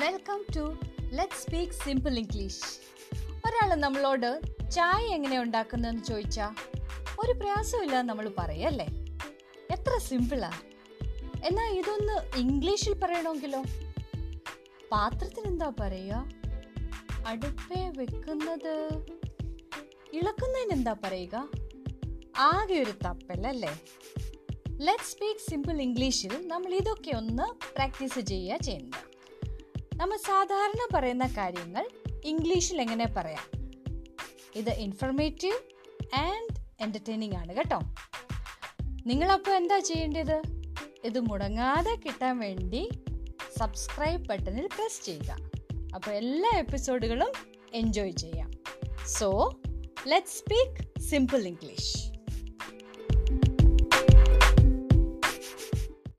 Welcome to let speak simple English ഒരാൾ നമ്മളോട് ചായ എങ്ങനെ ഉണ്ടാക്കുന്നതെന്ന് ചോദിച്ചാൽ ഒരു പ്രയാസമില്ല നമ്മൾ പറയല്ലേ? എത്ര സിമ്പിളാ എന്നാ ഇതൊന്ന് ഇംഗ്ലീഷിൽ പറയണമെങ്കിലോ? പാത്രത്തിന് എന്താ പറയുക? അടുപ്പേ വെക്കുന്നത്. ഇളക്കുന്നതിന് എന്താ പറയുക? ആകെ ഒരു തപ്പലല്ലേ ലെറ്റ് സ്പീക്ക് സിമ്പിൾ ഇംഗ്ലീഷിൽ നമ്മൾ ഇതൊക്കെ ഒന്ന് പ്രാക്ടീസ് ചെയ്യുക ചെയ്യുന്നത്. നമ്മൾ സാധാരണ പറയുന്ന കാര്യങ്ങൾ ഇംഗ്ലീഷിൽ എങ്ങനെ പറയാം? ഇത് ഇൻഫർമേറ്റീവ് ആൻഡ് എന്റർടൈനിങ് ആണ് കേട്ടോ. നിങ്ങളപ്പോൾ എന്താ ചെയ്യേണ്ടത്? ഇത് മുടങ്ങാതെ കിട്ടാൻ വേണ്ടി സബ്സ്ക്രൈബ് ബട്ടണിൽ പ്രസ് ചെയ്യുക. അപ്പോൾ എല്ലാ എപ്പിസോഡുകളും എൻജോയ് ചെയ്യാം. So let speak simple English